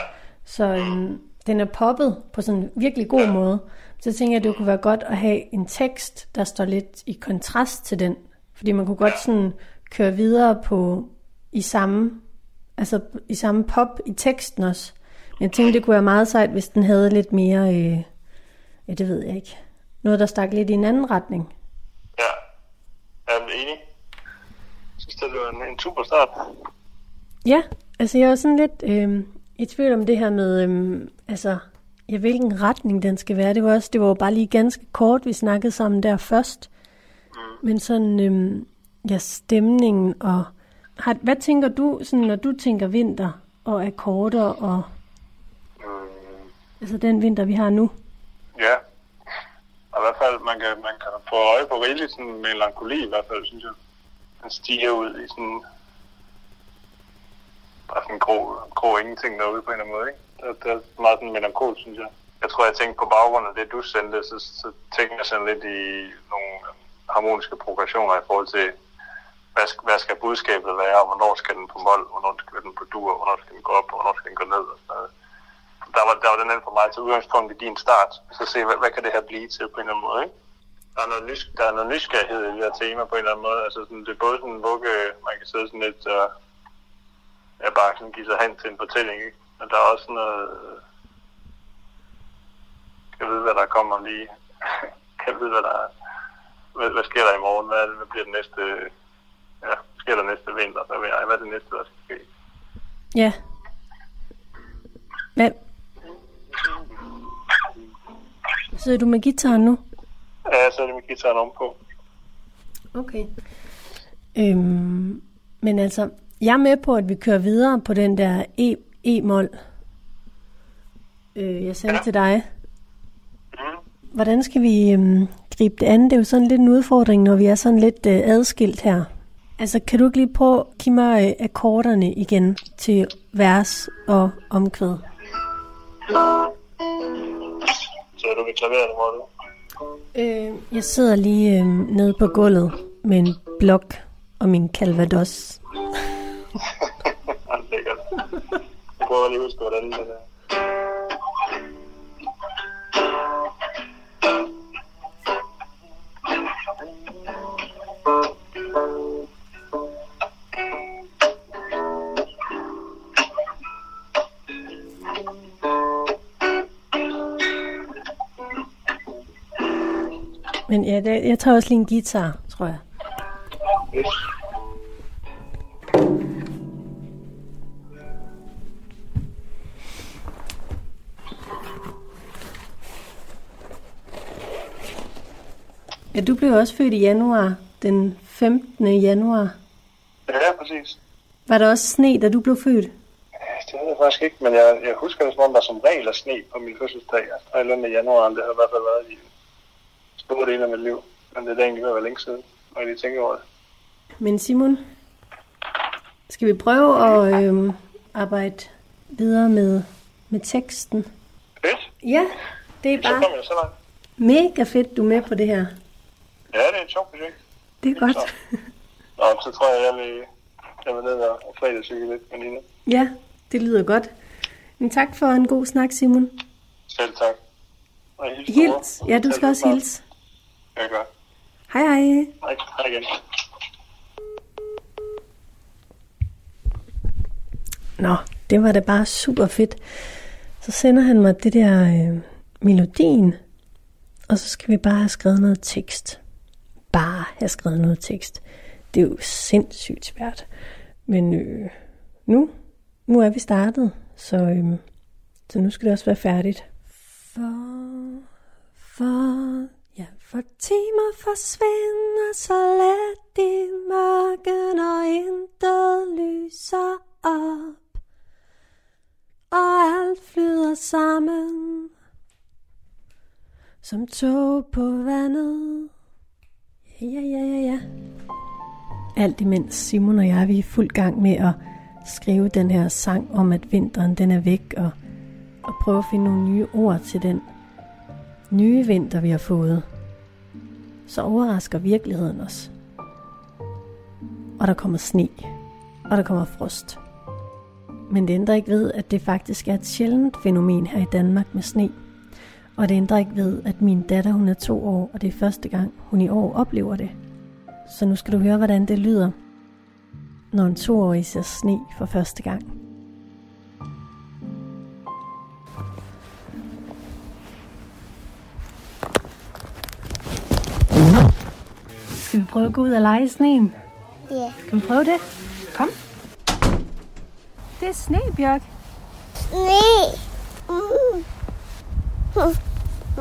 så øhm, den er poppet på sådan en virkelig god Ja. måde. Så tænker jeg, at det kunne være godt at have en tekst, der står lidt i kontrast til den. Fordi man kunne godt sådan køre videre på i samme, altså i samme pop i teksten også. Men jeg tænkte, det kunne være meget sejt, hvis den havde lidt mere, øh, ja det ved jeg ikke, noget der stak lidt i en anden retning. Ja. Jeg er enig. Jeg synes, det var en, en super start. Ja, altså jeg er sådan lidt øh, i tvivl om det her med, øh, altså ja, hvilken retning den skal være. Det var også, det var jo bare lige ganske kort, vi snakkede sammen der først. Men sådan, øh, ja, stemningen og... Har, hvad tænker du, sådan, når du tænker vinter og akkorder og... Mm, Altså den vinter, vi har nu. ja. Og i hvert fald, man kan, man kan få øje på rigeligt sådan melankoli i hvert fald, synes jeg. Den stiger ud i sådan... Bare sådan grå, grå ingenting derude på en eller anden måde, ikke? Det, det er meget sådan melankol, synes jeg. Jeg tror, jeg tænkte på baggrund af det, du sendte, så, så tænkte jeg sådan lidt i nogle harmoniske progressioner i forhold til, hvad, skal- hvad skal budskabet være, og hvornår skal den på mål, hvornår skal den på dur, hvornår skal den gå op, og hvornår skal den gå ned og sådan noget. Der var, der var den anden for mig til udgangspunkt i din start, så se, hvad, hvad kan det her blive til på en eller anden måde, ikke? Der er noget, nys, der er noget nysgerrighed i det her tema på en eller anden måde. Altså, sådan, det er både sådan en vugge, man kan sidde sådan lidt og ja, bare sådan give sig hen til en fortælling, ikke? Men der er også noget... øh, Kan vide, hvad der kommer lige. kan vide, hvad der er. Hvad, hvad sker der i morgen? Hvad, det, hvad bliver det næste... Ja, hvad sker der næste vinter? Hvad, jeg, hvad er det næste, der skal ske? Ja. Hvad? Sidder du med gitaren nu? Ja, så er det med gitaren om på. Okay. Øhm, men altså, jeg er med på, at vi kører videre på den der E- E-mol, øh, jeg sendte Ja. til dig. Mm. Hvordan skal vi øhm, gribe det an. Det er jo sådan lidt en udfordring, når vi er sådan lidt øh, adskilt her. Altså, kan du ikke lige prøve at give mig øh, akkorderne igen til vers og omkvæd? Så er du ved klaveret, hvor du? Øh, jeg sidder lige øh, nede på gulvet med en blok og min calvados. Lækkert. Jeg prøver lige at huske, hvordan det er. Men ja, det, jeg tager også lige en guitar, tror jeg. Yes. Ja, du blev også født i januar, den 15. januar. Ja, præcis. Var der også sne, da du blev født? Det ved jeg faktisk ikke, men jeg, jeg husker det som om, der som regel er sne på min fødselsdag. Altså, der er et eller andet i januar, det har i hvert fald været i en stor del af mit liv. Men det er da egentlig ved at være længe siden, når jeg lige tænker over det. Men Simon, skal vi prøve at øh, arbejde videre med, med teksten? Fedt. Ja, det er Så bare kommer jeg så langt. mega fedt, du er med på det her. Ja, det er et sjovt projekt. Det er godt. Nå, så tror jeg, jeg vil, jeg vil ned og fredagscykle lidt med Nina. Ja, det lyder godt. Men tak for en god snak, Simon. Selv tak. Og hils. Hils. Ja, du skal også hilse. Ja, gør. Hej hej. Hej, hej igen. Nå, det var da bare super fedt. Så sender han mig det der øh, melodien, og så skal vi bare have skrevet noget tekst. Have skrevet noget tekst. Det er jo sindssygt svært. Men øh, nu, nu er vi startet, så, øh, så nu skal det også være færdigt. For, for, ja, for timer forsvinder så let i mørken, og intet lyser op. Og alt flyder sammen, som tog på vandet. Ja, ja, ja, ja. Alt imens Simon og jeg vi er i fuld gang med at skrive den her sang om, at vinteren den er væk, og, og prøve at finde nogle nye ord til den nye vinter, vi har fået. Så overrasker virkeligheden os. Og der kommer sne, og der kommer frost. Men det ændrer ikke ved, at det faktisk er et sjældent fænomen her i Danmark med sne. Og det ændrer ikke ved, at min datter hun er to år, og det er første gang, hun i år oplever det. Så nu skal du høre, hvordan det lyder, når en toårig ser sne for første gang. Skal vi prøve at gå ud og lege i sneen? Ja. Kan vi prøve det? Kom. Det er sne, Bjørk. Nej. Mm.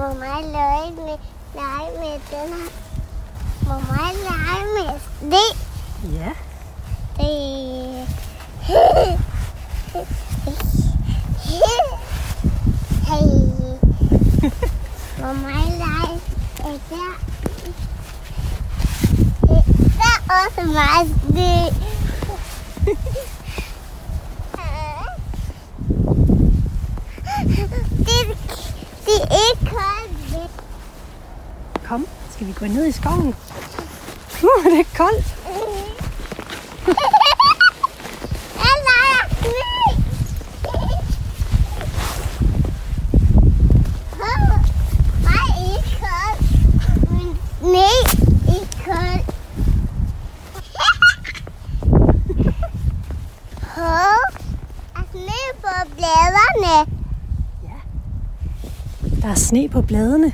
Må mig lege med, lege med den her? Må mig lege med det? Ja. Det... Hey. Må mig lege med der? Der er også meget sne. Det, det er ikke koldt. Kom, skal vi gå ned i skoven? Uh, det er koldt. Jeg leger sne. Mig er ikke koldt. Men sne er koldt. Hov, er sne på bladene? Der er sne på bladene.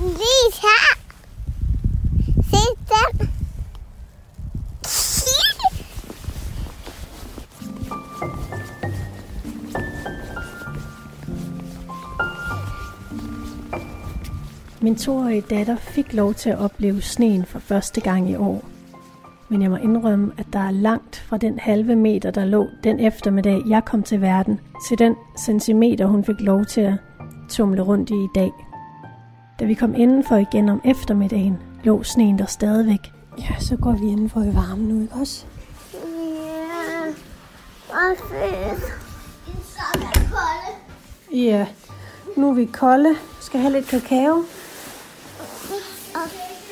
Lige her. Se den. Min toårige datter fik lov til at opleve sneen for første gang i år. Men jeg må indrømme, at der er langt fra den halve meter, der lå den eftermiddag, jeg kom til verden, til den centimeter, hun fik lov til at tumle rundt i i dag. Da vi kom indenfor igen om eftermiddagen, lå sneen der stadigvæk. Ja, så går vi indenfor i varmen nu, ikke også? Ja. Og fedt. Så er det kolde. Ja, nu er vi kolde. Skal have lidt kakao. Og,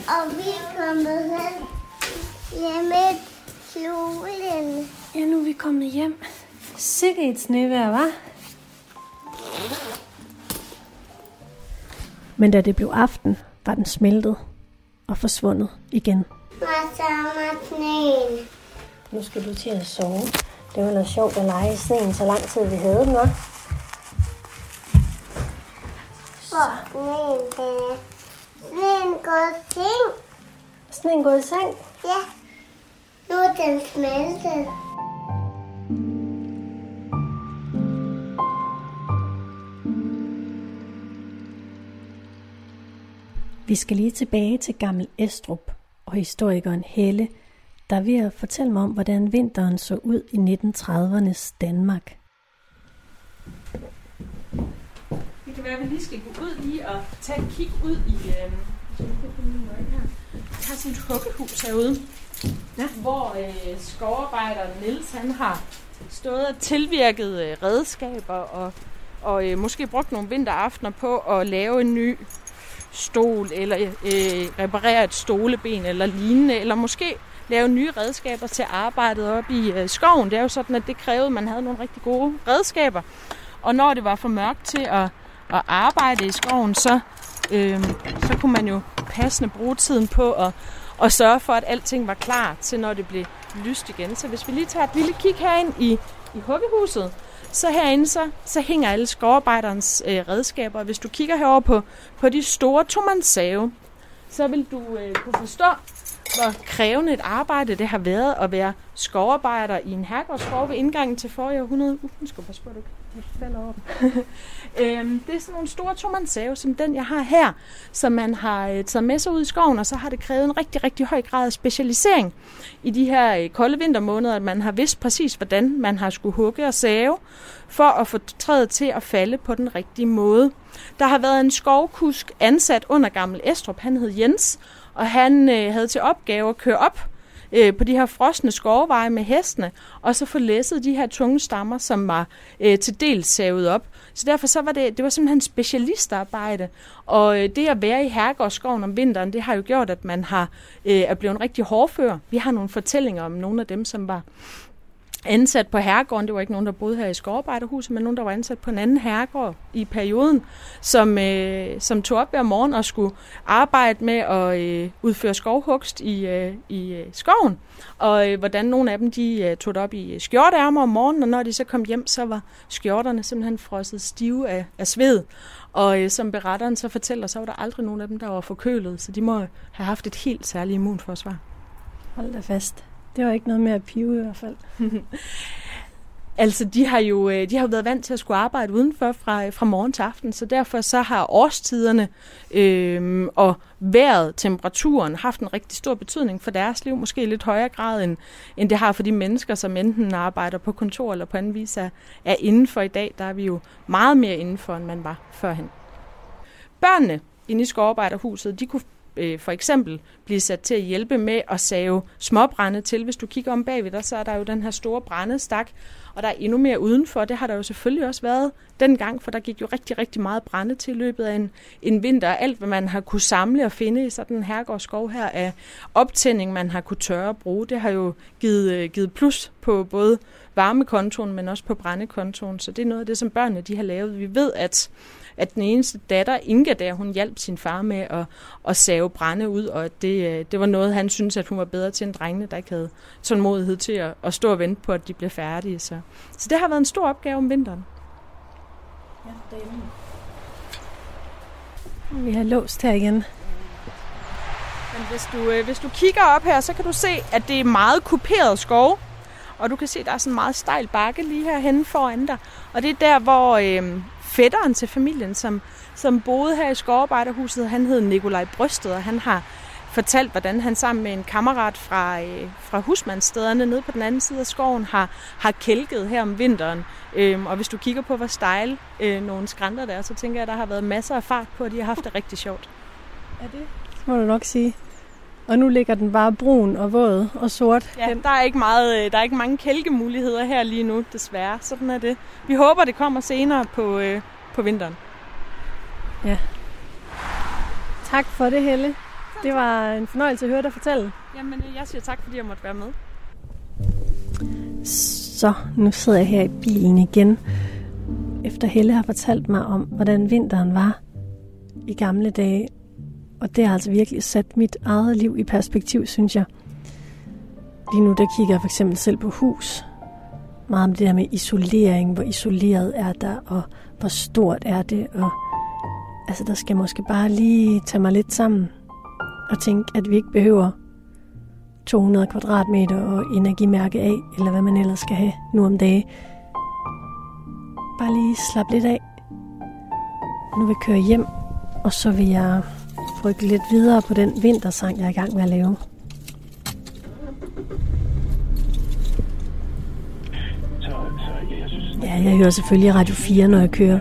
og vi er kommet hen hjemme kloden. Ja, nu er vi kommet hjem. Sikke et snevejr, hva'? Men da det blev aften, var den smeltet og forsvundet igen. Nu skal du til at sove. Det var noget sjovt at lege i sneen, så lang tid vi havde den, hva'? For sneen, går i seng. Sneen gået i seng. Ja. Nu er den smeltet. Vi skal lige tilbage til Gammel Estrup og historikeren Helle, der er ved at fortælle mig om, hvordan vinteren så ud i 1930'ernes Danmark. Det kan være, at vi lige skal gå ud lige og tage et kig ud i... Øh, jeg har sådan et huggehus herude, ja. hvor øh, skovarbejder Niels han har stået og tilvirket øh, redskaber og, og øh, måske brugt nogle vinteraftener på at lave en ny stol, eller øh, reparere et stoleben eller lignende, eller måske lave nye redskaber til arbejdet op i øh, skoven. Det er jo sådan, at det krævede, at man havde nogle rigtig gode redskaber. Og når det var for mørkt til at, at arbejde i skoven, så, øh, så kunne man jo passende bruge tiden på at, og sørge for, at alting var klar til, når det blev lyst igen. Så hvis vi lige tager et lille kig herind i, i huggehuset, så herinde så, så hænger alle skovarbejderens øh, redskaber. Hvis du kigger herover på, på de store tomandssave, så vil du øh, kunne forstå, hvor krævende et arbejde det har været at være skovarbejder i en herregårdsskov ved indgangen til forrige århundrede. Uh, nu skal passe på, at du ikke falder over øhm, det er sådan nogle store tomandssave, som den jeg har her, som man har øh, taget med sig ud i skoven, og så har det krævet en rigtig, rigtig høj grad af specialisering i de her øh, kolde vintermåneder, at man har vidst præcis, hvordan man har skulle hugge og save, for at få træet til at falde på den rigtige måde. Der har været en skovkusk ansat under Gammel Estrup, han hed Jens, og han øh, havde til opgave at køre op øh, på de her frosne skovveje med hestene, og så få læsset de her tunge stammer, som var øh, til dels savet op. Så derfor så var det, det var simpelthen specialistarbejde, og øh, det at være i Herregårdsskoven om vinteren, det har jo gjort, at man har øh, er blevet en rigtig hårdfør. Vi har nogle fortællinger om nogle af dem, som var ansat på herregården. Det var ikke nogen, der boede her i skovarbejderhuset, men nogen, der var ansat på en anden herregård i perioden, som, øh, som tog op hver morgen og skulle arbejde med at øh, udføre skovhugst i, øh, i øh, skoven. Og øh, hvordan nogle af dem de øh, tog det op i skjorteærmer om morgenen, og når de så kom hjem, så var skjorterne simpelthen frosset stive af, af sved. Og øh, som beretteren så fortæller, så var der aldrig nogen af dem, der var forkølet, så de må have haft et helt særligt immunforsvar. Hold da fast. Det var ikke noget med at pive i hvert fald. altså, de har jo øh, de har jo været vant til at skulle arbejde udenfor fra, øh, fra morgen til aften, så derfor så har årstiderne øh, og vejret, temperaturen haft en rigtig stor betydning for deres liv, måske i lidt højere grad, end, end det har for de mennesker, som enten arbejder på kontor eller på anden vis er, er indenfor i dag. Der er vi jo meget mere indenfor, end man var førhen. Børnene inde i skovarbejderhuset, de kunne øh, for eksempel blive sat til at hjælpe med at save småbrænde til. Hvis du kigger om bagved dig, så er der jo den her store brændestak, og der er endnu mere udenfor. Det har der jo selvfølgelig også været dengang, for der gik jo rigtig, rigtig meget brænde til i løbet af en, en vinter. Alt, hvad man har kunne samle og finde i sådan en herregårdsskov her af optænding, man har kunne tørre og bruge, det har jo givet, øh, givet plus på både varmekontoen, men også på brændekontoen. Så det er noget af det, som børnene de har lavet. Vi ved, at at den eneste datter, Inga, der hun hjalp sin far med at, at save brænde ud, og at det, øh, det var noget, han synes, at hun var bedre til end drengene, der ikke havde tålmodighed til at, at stå og vente på, at de blev færdige. Så, så det har været en stor opgave om vinteren. Ja, det Vi har låst her igen. Men hvis du, øh, hvis du kigger op her, så kan du se, at det er meget kuperet skov. Og du kan se, at der er sådan en meget stejl bakke lige herhenne foran dig. Og det er der, hvor, øh, fætteren til familien, som, som boede her i skovarbejderhuset. Han hed Nikolaj Brysted, og han har fortalt, hvordan han sammen med en kammerat fra, øh, fra husmandsstederne nede på den anden side af skoven har, har kælket her om vinteren. Øhm, og hvis du kigger på, hvor stejle øh, nogle skrænter der er, så tænker jeg, at der har været masser af fart på, og de har haft det rigtig sjovt. Er det? Det må du nok sige. Og nu ligger den bare brun og våd og sort. Ja, der er ikke, meget, øh, der er ikke mange kælkemuligheder her lige nu, desværre. Sådan er det. Vi håber, det kommer senere på, øh, på vinteren. Ja. Tak for det, Helle. Det var en fornøjelse at høre dig fortælle. Jamen, øh, jeg siger tak, fordi jeg måtte være med. Så, nu sidder jeg her i bilen igen. Efter Helle har fortalt mig om, hvordan vinteren var i gamle dage. Og det har altså virkelig sat mit eget liv i perspektiv, synes jeg. Lige nu der kigger jeg for eksempel selv på hus. Meget om det der med isolering. Hvor isoleret er der, og hvor stort er det. Og altså, der skal måske bare lige tage mig lidt sammen og tænke, at vi ikke behøver 200 kvadratmeter og energimærke af, eller hvad man ellers skal have nu om dagen. Bare lige slappe lidt af. Nu vil jeg køre hjem, og så vil jeg rykke lidt videre på den vintersang, jeg er i gang med at lave. Ja, jeg hører selvfølgelig Radio 4, når jeg kører.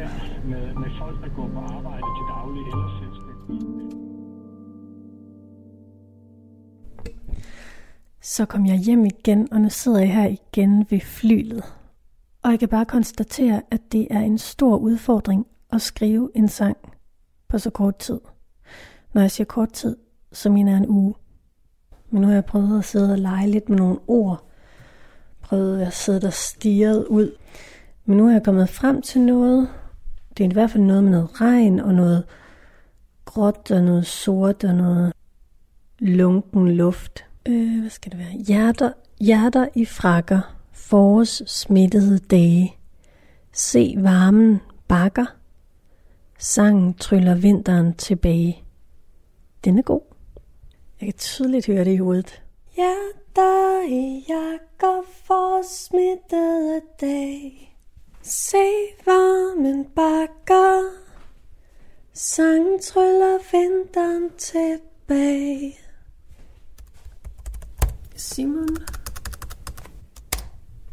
Så kom jeg hjem igen, og nu sidder jeg her igen ved flylet. Og jeg kan bare konstatere, at det er en stor udfordring at skrive en sang på så kort tid. Når jeg siger kort tid, så mener jeg en uge. Men nu har jeg prøvet at sidde og lege lidt med nogle ord. Prøvet at sidde og stirret ud. Men nu er jeg kommet frem til noget. Det er i hvert fald noget med noget regn og noget gråt og noget sort og noget lunken luft. Øh, hvad skal det være? Hjerter, hjerter i frakker. Forårs smittede dage. Se varmen bakker. Sangen tryller vinteren tilbage. Den er god. Jeg kan tydeligt høre det i hovedet. Hjerter i jakker for smittede dage. Se varmen bakker. Sangen tryller vinteren tilbage. Simon.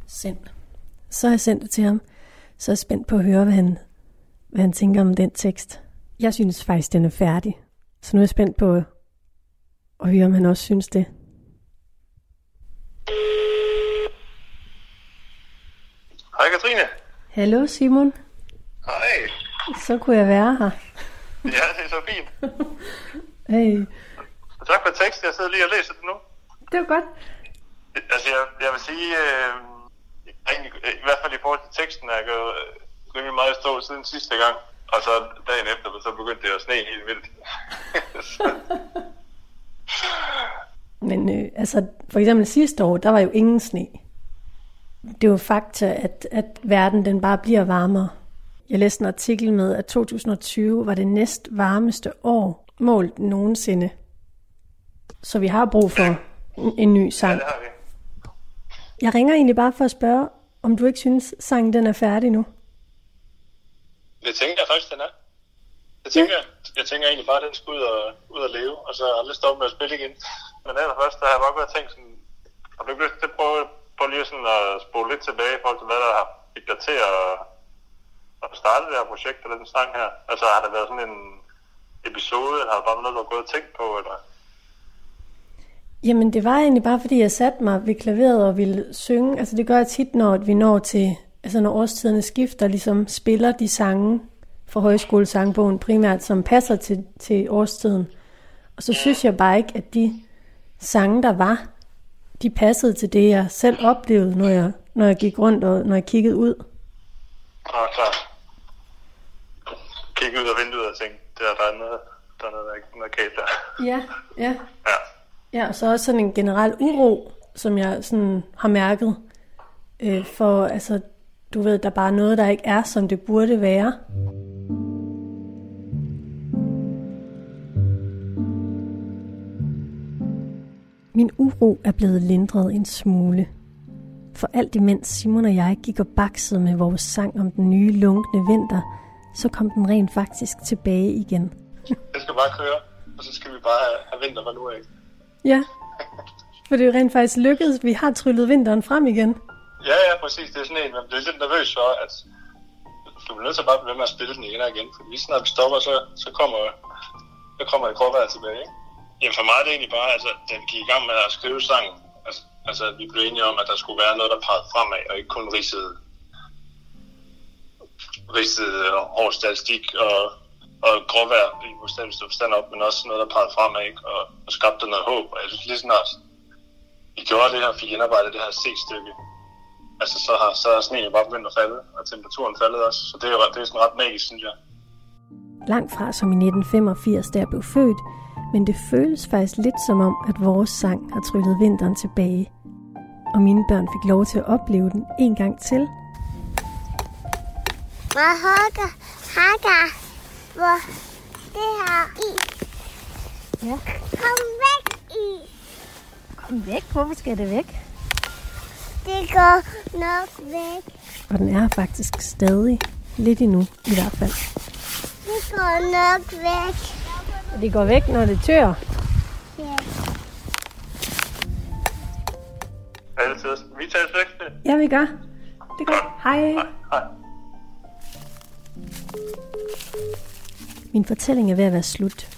Send. Så har jeg sendt det til ham. Så er jeg spændt på at høre, hvad han, hvad han tænker om den tekst. Jeg synes faktisk, den er færdig. Så nu er jeg spændt på at høre, om han også synes det. Hej Katrine. Hallo Simon. Hej. Så kunne jeg være her. Ja, det er så fint. Hey. Og tak for teksten. Jeg sidder lige og læser det nu. Det var godt. Altså, jeg, jeg vil sige, øh, i hvert fald i forhold til teksten, er jeg gået øh, rimelig meget i stå siden sidste gang. Og så dagen efter, så begyndte det at sne helt vildt. Men øh, altså, for eksempel sidste år, der var jo ingen sne. Det var fakta, at, at verden den bare bliver varmere. Jeg læste en artikel med, at 2020 var det næst varmeste år målt nogensinde. Så vi har brug for en, ny ja, sang. vi. Jeg ringer egentlig bare for at spørge, om du ikke synes, sangen den er færdig nu. Det tænker jeg faktisk, den er. Jeg tænker, ja. jeg tænker egentlig bare, at den skal ud og, ud og leve, og så aldrig stoppe med at spille igen. Men allerførst, der har jeg bare godt tænkt sådan, har du ikke lyst til at prøve, prøve lige sådan at spole lidt tilbage i forhold til, hvad der har fik dig til at, at starte det her projekt, eller den sang her? Altså har det været sådan en episode, eller har det bare været noget, du har gået og tænkt på, eller? Jamen, det var egentlig bare, fordi jeg satte mig ved klaveret og ville synge. Altså, det gør jeg tit, når vi når til, altså når årstiderne skifter, ligesom spiller de sange fra højskolesangbogen primært, som passer til, til årstiden. Og så synes jeg bare ikke, at de sange, der var, de passede til det, jeg selv oplevede, når jeg, når jeg gik rundt og når jeg kiggede ud. Nå, klart. Kig ud af vinduet og tænk, der, der er noget, der er noget, der er ikke noget galt der. Ja, ja. Ja. Ja, og så også sådan en generel uro, som jeg sådan har mærket. Øh, for altså, du ved, der er bare noget, der ikke er, som det burde være. Min uro er blevet lindret en smule. For alt imens Simon og jeg gik og baksede med vores sang om den nye lunkne vinter, så kom den rent faktisk tilbage igen. Det skal bare køre. og så skal vi bare have, have vinter fra nu af. Ja, for det er jo rent faktisk lykkedes. Vi har tryllet vinteren frem igen. Ja, ja, præcis. Det er sådan en, man bliver lidt nervøs for, at du bliver nødt til bare at blive ved med at spille den igen og igen. For lige snart vi stopper, så, så kommer, så kommer det gråvejr tilbage, ikke? Jamen for mig er det egentlig bare, altså, da vi gik i gang med at skrive sangen, altså, altså vi blev enige om, at der skulle være noget, der pegede fremad, og ikke kun ridsede, ridsede hård statistik og, og gråvejr i bogstaveligste forstand op, men også noget, der pegede fremad, ikke? Og, og skabte noget håb. Og jeg synes lige snart, vi gjorde det her, fik indarbejdet det her C-stykke, altså så har, så er sneen jo bare begyndt at falde, og temperaturen faldet også. Så det er det er sådan ret magisk, synes jeg. Langt fra som i 1985, da jeg blev født, men det føles faktisk lidt som om, at vores sang har tryllet vinteren tilbage. Og mine børn fik lov til at opleve den en gang til. Hvor hugger, hakker, hvor det her i. Ja. Kom væk i. Kom væk. Hvorfor skal det væk? Det går nok væk. Og den er faktisk stadig lidt endnu, i hvert fald. Det går nok væk. Og det går væk, når det tør. Ja. Altid. Vi tager væk. Ja, vi gør. Det gør. Hej. Hej. Min fortælling er ved at være slut.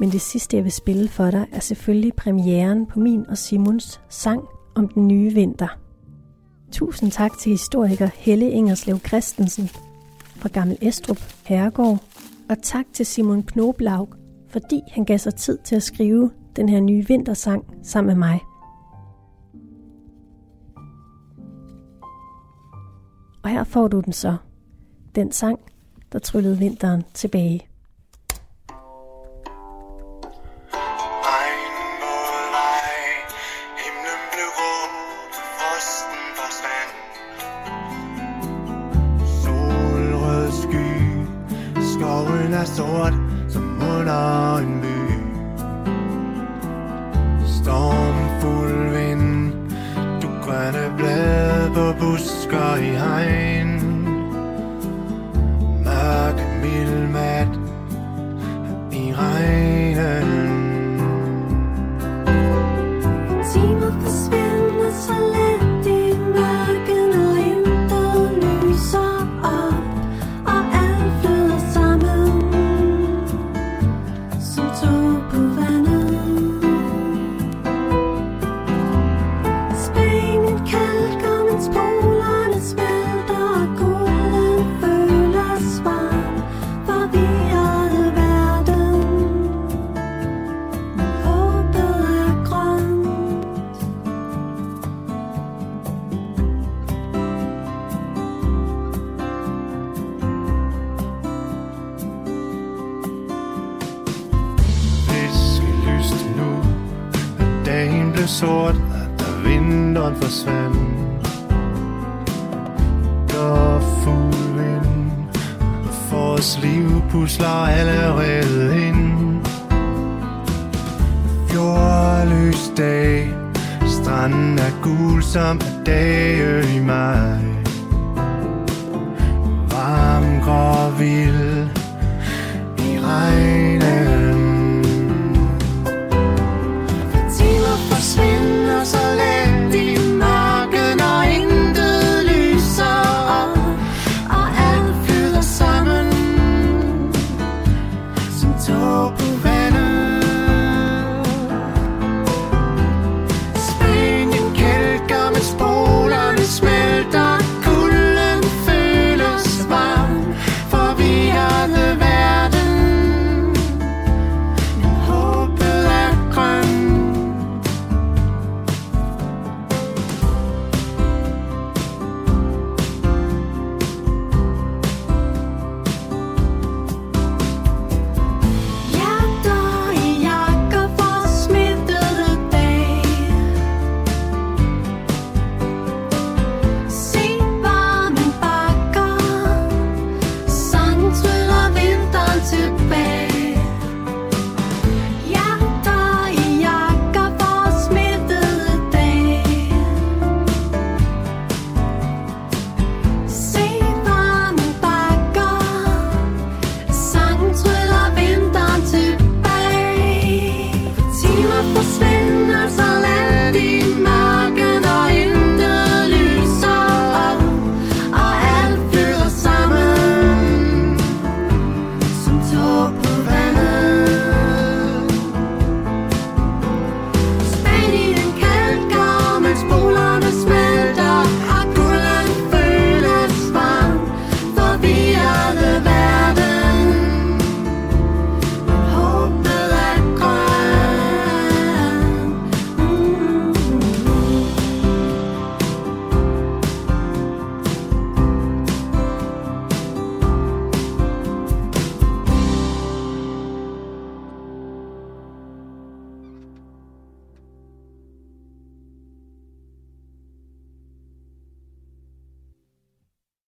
Men det sidste, jeg vil spille for dig, er selvfølgelig premieren på min og Simons sang om den nye vinter. Tusind tak til historiker Helle Ingerslev Christensen fra Gammel Estrup Herregård. Og tak til Simon Knoblaug, fordi han gav sig tid til at skrive den her nye vintersang sammen med mig. Og her får du den så. Den sang, der tryllede vinteren tilbage.